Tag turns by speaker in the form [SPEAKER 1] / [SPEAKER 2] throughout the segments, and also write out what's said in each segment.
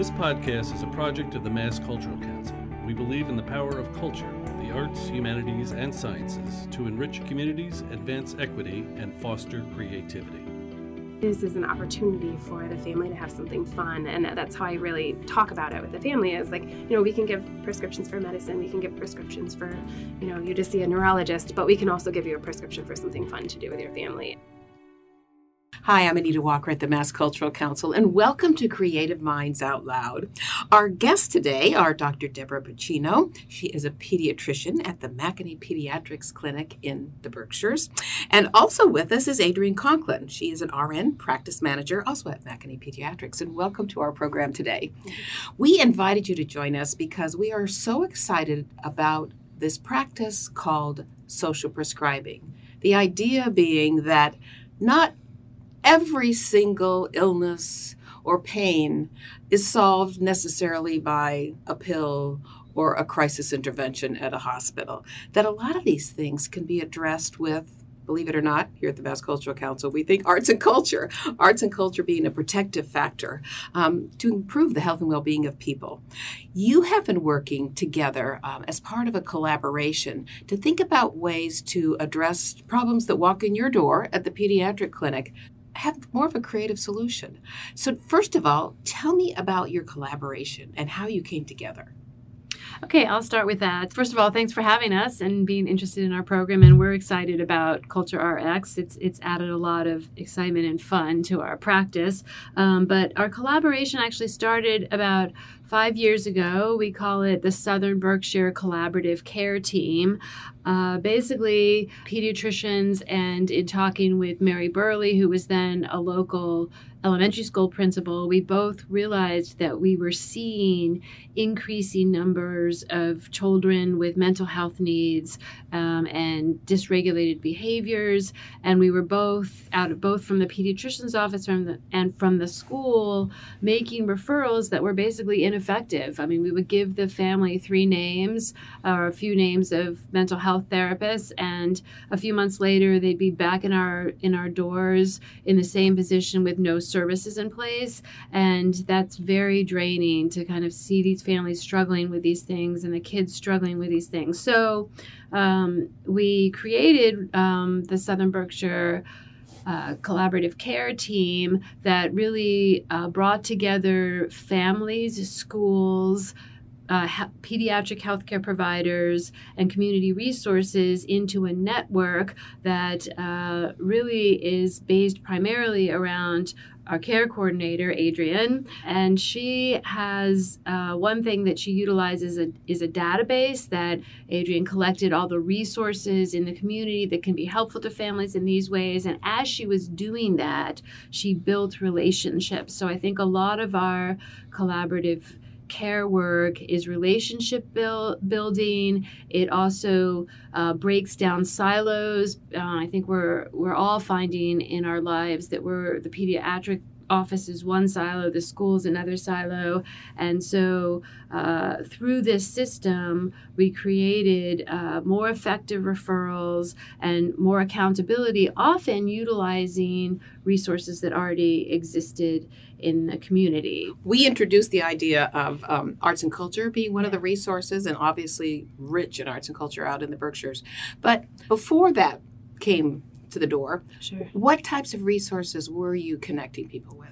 [SPEAKER 1] This podcast is a project of the Mass Cultural Council. We believe in the power of culture, the arts, humanities, and sciences to enrich communities, advance equity, and foster creativity.
[SPEAKER 2] This is an opportunity for the family to have something fun, and that's how I really talk about it with the family. Is like, you know, we can give prescriptions for medicine, we can give prescriptions for, you know, you to see a neurologist, but we can also give you a prescription for something fun to do with your family.
[SPEAKER 3] Hi, I'm Anita Walker at the Mass Cultural Council, and welcome to Creative Minds Out Loud. Our guests today are Dr. Deborah Pacino. She is a pediatrician at the McAnee Pediatrics Clinic in the Berkshires. And also with us is Adrienne Conklin. She is an RN practice manager, also at McAnee Pediatrics. And welcome to our program today. We invited you to join us because we are so excited about this practice called social prescribing. The idea being that not every single illness or pain is solved necessarily by a pill or a crisis intervention at a hospital. That a lot of these things can be addressed with believe it or not, here at the Mass Cultural Council, we think arts and culture, arts and culture being a protective factor um, to improve the health and well being of people. You have been working together um, as part of a collaboration to think about ways to address problems that walk in your door at the pediatric clinic have more of a creative solution. So, first of all, tell me about your collaboration and how you came together.
[SPEAKER 4] Okay, I'll start with that. First of all, thanks for having us and being interested in our program. And we're excited about Culture RX. It's it's added a lot of excitement and fun to our practice. Um, but our collaboration actually started about five years ago. We call it the Southern Berkshire Collaborative Care Team. Uh, basically, pediatricians, and in talking with Mary Burley, who was then a local elementary school principal, we both realized that we were seeing increasing numbers of children with mental health needs um, and dysregulated behaviors. And we were both out of both from the pediatrician's office from the, and from the school making referrals that were basically ineffective. I mean, we would give the family three names or a few names of mental health therapists, and a few months later, they'd be back in our in our doors in the same position with no services in place. And that's very draining to kind of see these families struggling with these things and the kids struggling with these things. So um, we created um, the Southern Berkshire. Collaborative care team that really uh, brought together families, schools, uh, ha- pediatric healthcare providers and community resources into a network that uh, really is based primarily around our care coordinator, Adrienne, and she has uh, one thing that she utilizes a, is a database that Adrienne collected all the resources in the community that can be helpful to families in these ways. And as she was doing that, she built relationships. So I think a lot of our collaborative care work is relationship build, building. It also uh, breaks down silos. Uh, I think we're we're all finding in our lives that we're the pediatric office is one silo, the school is another silo. And so uh, through this system, we created uh, more effective referrals and more accountability, often utilizing resources that already existed in the community.
[SPEAKER 3] We introduced the idea of um, arts and culture being one of the resources, and obviously rich in arts and culture out in the Berkshires. But before that came to the door,
[SPEAKER 2] sure.
[SPEAKER 3] what types of resources were you connecting people with?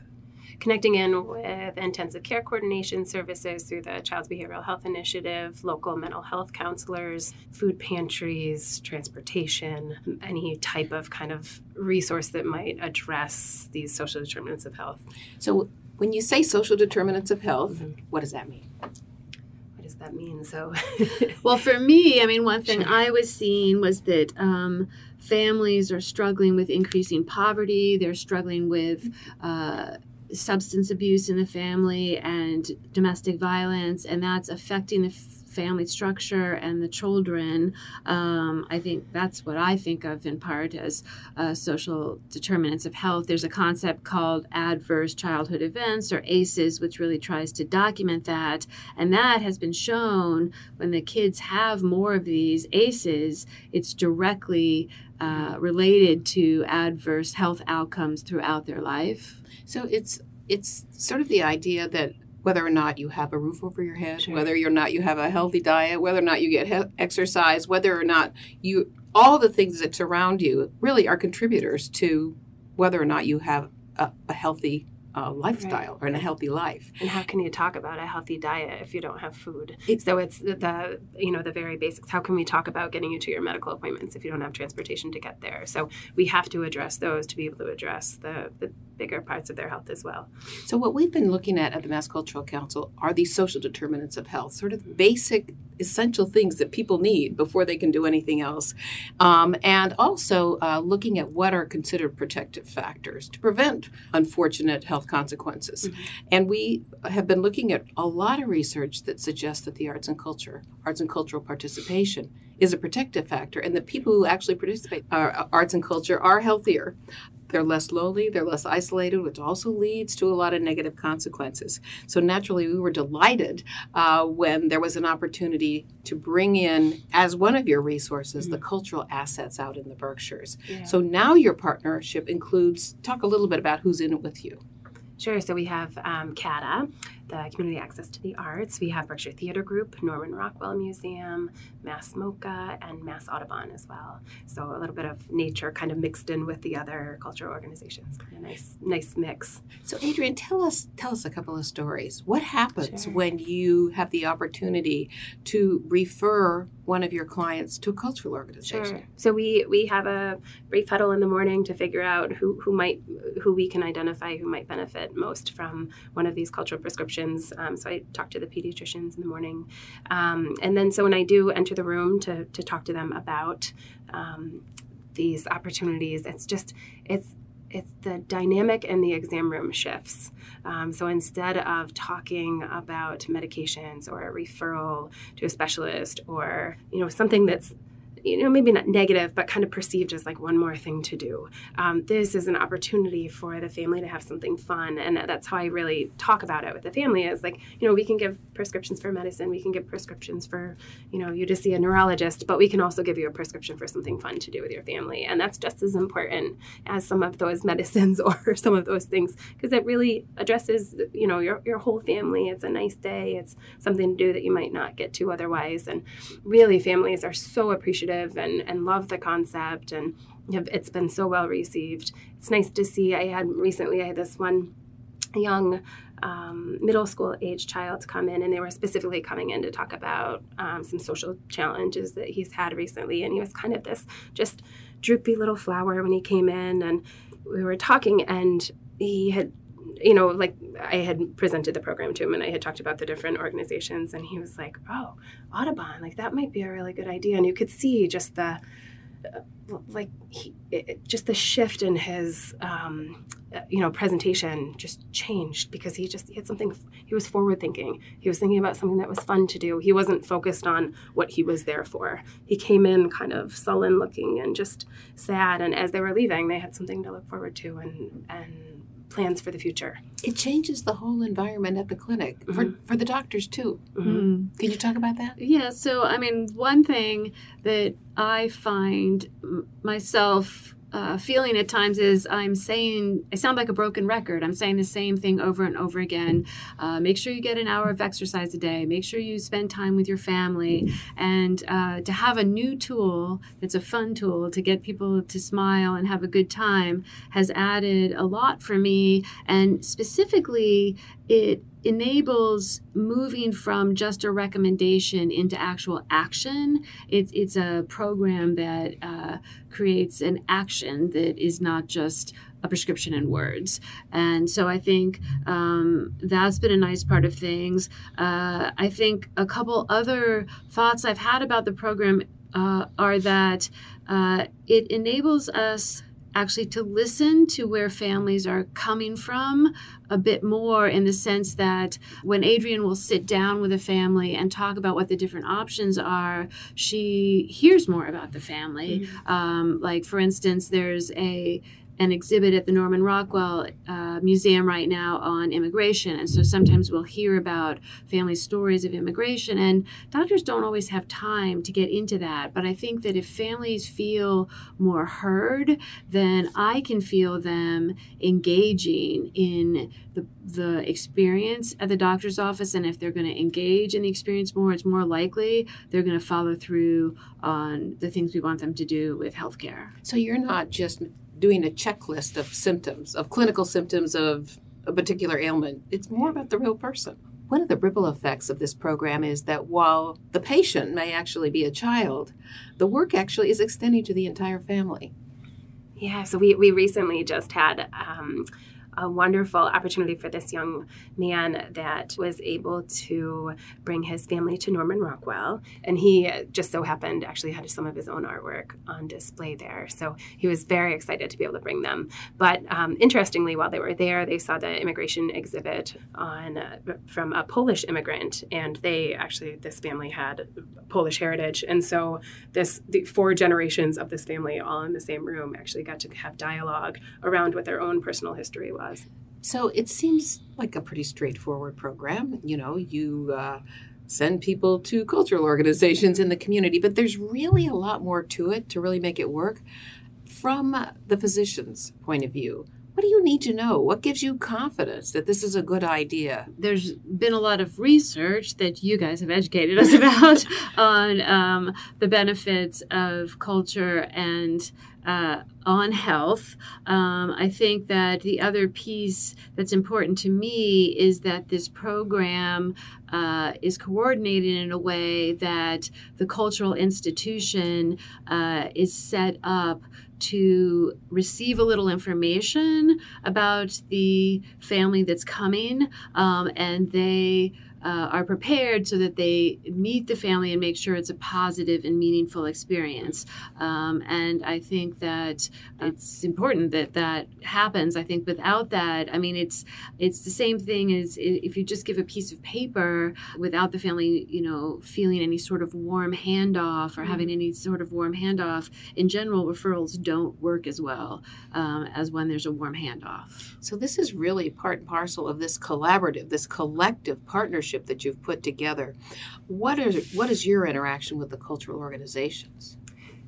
[SPEAKER 2] Connecting in with intensive care coordination services through the Child's Behavioral Health Initiative, local mental health counselors, food pantries, transportation, any type of kind of resource that might address these social determinants of health.
[SPEAKER 3] So, when you say social determinants of health, mm-hmm. what does that mean?
[SPEAKER 2] What does that mean? So,
[SPEAKER 4] well, for me, I mean, one thing sure. I was seeing was that um, families are struggling with increasing poverty. They're struggling with uh, substance abuse in the family and domestic violence, and that's affecting the family structure and the children. Um, I think that's what I think of in part as uh, social determinants of health. There's a concept called adverse childhood events or ACEs, which really tries to document that. And that has been shown when the kids have more of these ACEs, it's directly uh, related to adverse health outcomes throughout their life.
[SPEAKER 3] So it's it's sort of the idea that whether or not you have a roof over your head,
[SPEAKER 2] Sure.
[SPEAKER 3] whether or not you have a healthy diet, whether or not you get he- exercise, whether or not you, all the things that surround you really are contributors to whether or not you have a, a healthy uh, lifestyle or in a healthy life.
[SPEAKER 2] And how can you talk about a healthy diet if you don't have food?
[SPEAKER 3] It-
[SPEAKER 2] so it's the, the you know the very basics. How can we talk about getting you to your medical appointments if you don't have transportation to get there? So we have to address those to be able to address the, the bigger parts of their health as well.
[SPEAKER 3] So, what we've been looking at at the Mass Cultural Council are these social determinants of health, sort of basic, essential things that people need before they can do anything else. Um, and also uh, looking at what are considered protective factors to prevent unfortunate health consequences. And we have been looking at a lot of research that suggests that the arts and culture, arts and cultural participation, is a protective factor, and that people who actually participate uh, arts and culture are healthier. They're less lonely, they're less isolated, which also leads to a lot of negative consequences. So, naturally, we were delighted uh, when there was an opportunity to bring in, as one of your resources, the cultural assets out in the Berkshires. So, now your partnership includes, talk a little bit about who's in it with you.
[SPEAKER 2] Sure. So we have um, CATA, the Community Access to the Arts. We have Berkshire Theater Group, Norman Rockwell Museum, Mass MoCA, and Mass Audubon as well. So a little bit of nature kind of mixed in with the other cultural organizations. A nice, nice mix.
[SPEAKER 3] So, Adrienne, tell us tell us a couple of stories. What happens
[SPEAKER 2] Sure.
[SPEAKER 3] when you have the opportunity to refer one of your clients to a cultural organization?
[SPEAKER 2] Sure. So we we have a brief huddle in the morning to figure out who who might who we can identify who might benefit most from one of these cultural prescriptions. Um, so I talk to the pediatricians in the morning, um, and then so when I do enter the room to to talk to them about um, these opportunities, it's just it's it's the dynamic in the exam room shifts. Um, so instead of talking about medications or a referral to a specialist or you know something that's you know maybe not negative but kind of perceived as like one more thing to do. Um, this is an opportunity for the family to have something fun and that's how i really talk about it with the family is like you know we can give prescriptions for medicine we can give prescriptions for you know you to see a neurologist but we can also give you a prescription for something fun to do with your family and that's just as important as some of those medicines or some of those things because it really addresses you know your, your whole family. It's a nice day it's something to do that you might not get to otherwise and really families are so appreciative and, and love the concept and it's been so well received. It's nice to see i had recently i had this one young um, middle school age child come in and they were specifically coming in to talk about um, some social challenges that he's had recently. And he was kind of this just droopy little flower when he came in and we were talking and he had you know like i had presented the program to him and i had talked about the different organizations and he was like oh audubon like that might be a really good idea. And you could see just the uh, like he, it, just the shift in his um, uh, you know presentation just changed because he just he had something he was forward thinking he was thinking about something that was fun to do. He wasn't focused on what he was there for. He came in kind of sullen looking and just sad and as they were leaving they had something to look forward to and and plans for the future
[SPEAKER 3] It changes the whole environment at the clinic for, for the doctors too.
[SPEAKER 2] Mhm.
[SPEAKER 3] Can you talk about that?
[SPEAKER 4] Yeah, so I mean, one thing that I find myself uh, feeling at times is I'm saying, I sound like a broken record. I'm saying the same thing over and over again. Uh, make sure you get an hour of exercise a day. Make sure you spend time with your family. And uh, to have a new tool that's a fun tool to get people to smile and have a good time has added a lot for me. And specifically, it enables moving from just a recommendation into actual action. It's, it's a program that uh, creates an action that is not just a prescription in words. And so I think um, that's been a nice part of things. Uh, I think a couple other thoughts I've had about the program uh, are that uh, it enables us actually to listen to where families are coming from a bit more in the sense that when Adrienne will sit down with a family and talk about what the different options are, she hears more about the family. Um, like, for instance, there's a an exhibit at the Norman Rockwell uh, Museum right now on immigration. And so sometimes we'll hear about family stories of immigration, and doctors don't always have time to get into that. But I think that if families feel more heard, then I can feel them engaging in the, the experience at the doctor's office. And if they're going to engage in the experience more, it's more likely they're going to follow through on the things we want them to do with healthcare.
[SPEAKER 3] So you're not just doing a checklist of symptoms, of clinical symptoms of a particular ailment. It's more about the real person. One of the ripple effects of this program is that while the patient may actually be a child, the work actually is extending to the entire family.
[SPEAKER 2] Yeah, so we, we recently just had um, a wonderful opportunity for this young man that was able to bring his family to Norman Rockwell. And he just so happened actually had some of his own artwork on display there. So he was very excited to be able to bring them. But um, interestingly, while they were there, they saw the immigration exhibit on uh, from a Polish immigrant. And they actually, this family had Polish heritage. And so this the four generations of this family all in the same room actually got to have dialogue around what their own personal history was
[SPEAKER 3] So it seems like a pretty straightforward program. You know, you uh, send people to cultural organizations in the community, but there's really a lot more to it to really make it work. From the physician's point of view, what do you need to know? What gives you confidence that this is a good idea?
[SPEAKER 4] There's been a lot of research that you guys have educated us about on um, the benefits of culture and uh, on health. Um, I think that the other piece that's important to me is that this program uh, is coordinated in a way that the cultural institution uh, is set up to receive a little information about the family that's coming um, and they uh, are prepared so that they meet the family and make sure it's a positive and meaningful experience. Um, and I think that it's important that that happens. I think without that, I mean, it's it's the same thing as if you just give a piece of paper without the family, you know, feeling any sort of warm handoff or mm-hmm. having any sort of warm handoff. In general, referrals don't work as well um, as when there's a warm handoff.
[SPEAKER 3] So this is really part and parcel of this collaborative, this collective partnership that you've put together. What is what is your interaction with the cultural organizations?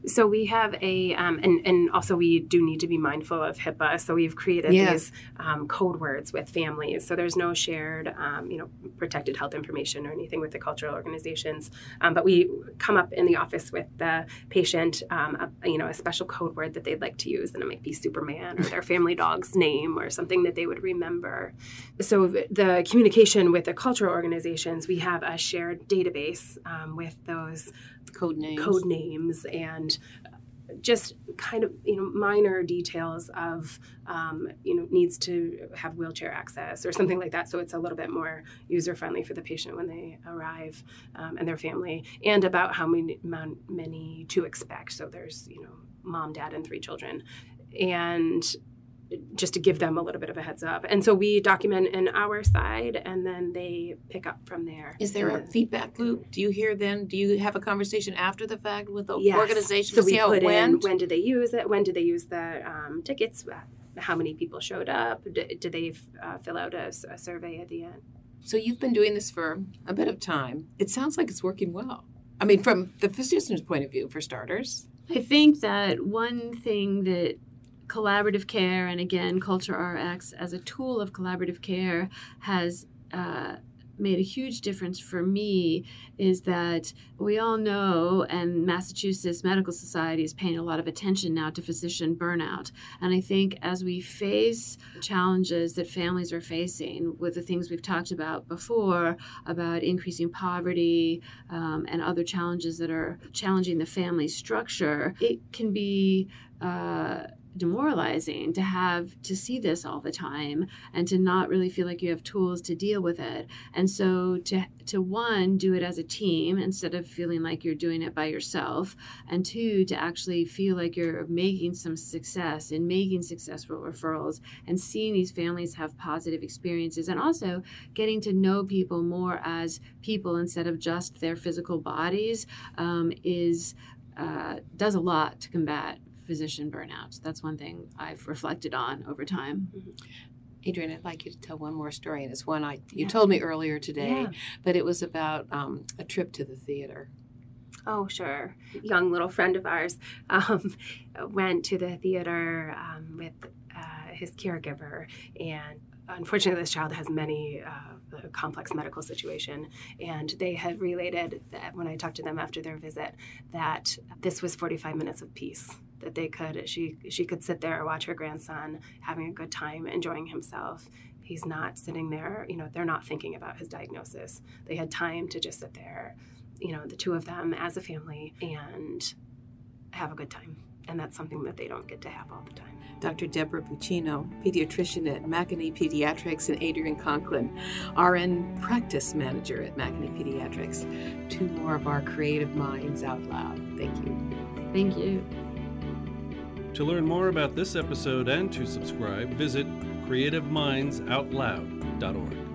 [SPEAKER 2] So we have a, um, and, and also we do need to be mindful of HIPAA. So we've created yes. these um, code words with families. So there's no shared, um, you know, protected health information or anything with the cultural organizations. Um, but we come up in the office with the patient, um, a, you know, a special code word that they'd like to use, and it might be Superman or their family dog's name or something that they would remember. So the communication with the cultural organizations, we have a shared database um, with those
[SPEAKER 3] code names,
[SPEAKER 2] code names, and just kind of you know minor details of um, you know needs to have wheelchair access or something like that. So it's a little bit more user friendly for the patient when they arrive um, and their family and about how many many to expect. So there's you know mom dad and three children. And just to give them a little bit of a heads up. And so we document in our side and then they pick up from there.
[SPEAKER 3] Is there a feedback loop? Do you hear then? Do you have a conversation after the fact with the
[SPEAKER 2] yes.
[SPEAKER 3] organization
[SPEAKER 2] so
[SPEAKER 3] to see how it went?
[SPEAKER 2] when did they use it? When did they use the um, tickets? How many people showed up? Did, did they uh, fill out a, a survey at the end?
[SPEAKER 3] So you've been doing this for a bit of time. It sounds like it's working well. I mean, from the physician's point of view, for starters.
[SPEAKER 4] I think that one thing that collaborative care and again culture rx as a tool of collaborative care has uh, made a huge difference for me is that we all know, and Massachusetts Medical Society is paying a lot of attention now to physician burnout. And I think as we face challenges that families are facing with the things we've talked about before about increasing poverty um, and other challenges that are challenging the family structure, it can be. Uh, demoralizing to have to see this all the time and to not really feel like you have tools to deal with it. And so to to one do it as a team instead of feeling like you're doing it by yourself. And two to actually feel like you're making some success in making successful referrals and seeing these families have positive experiences and also getting to know people more as people instead of just their physical bodies um, is uh, does a lot to combat physician burnout. That's one thing I've reflected on over time.
[SPEAKER 3] Adrienne, I'd like you to tell one more story, and it's one I you
[SPEAKER 2] Yeah.
[SPEAKER 3] told me earlier today,
[SPEAKER 2] Yeah.
[SPEAKER 3] but it was about um, a trip to the theater.
[SPEAKER 2] Oh, sure. Young little friend of ours um, went to the theater um, with uh, his caregiver, and unfortunately, this child has many uh, a complex medical situation, and they had related that when I talked to them after their visit that this was 45 minutes of peace that they could she she could sit there and watch her grandson having a good time enjoying himself he's not sitting there you know they're not thinking about his diagnosis they had time to just sit there you know the two of them as a family and have a good time and that's something that they don't get to have all the time
[SPEAKER 3] Dr. Deborah Puccino, pediatrician at McAnee Pediatrics, and Adrienne Conklin, RN practice manager at McAnee Pediatrics. Two more of our creative minds out loud. Thank you.
[SPEAKER 4] Thank you.
[SPEAKER 1] To learn more about this episode and to subscribe, visit creativemindsoutloud.org.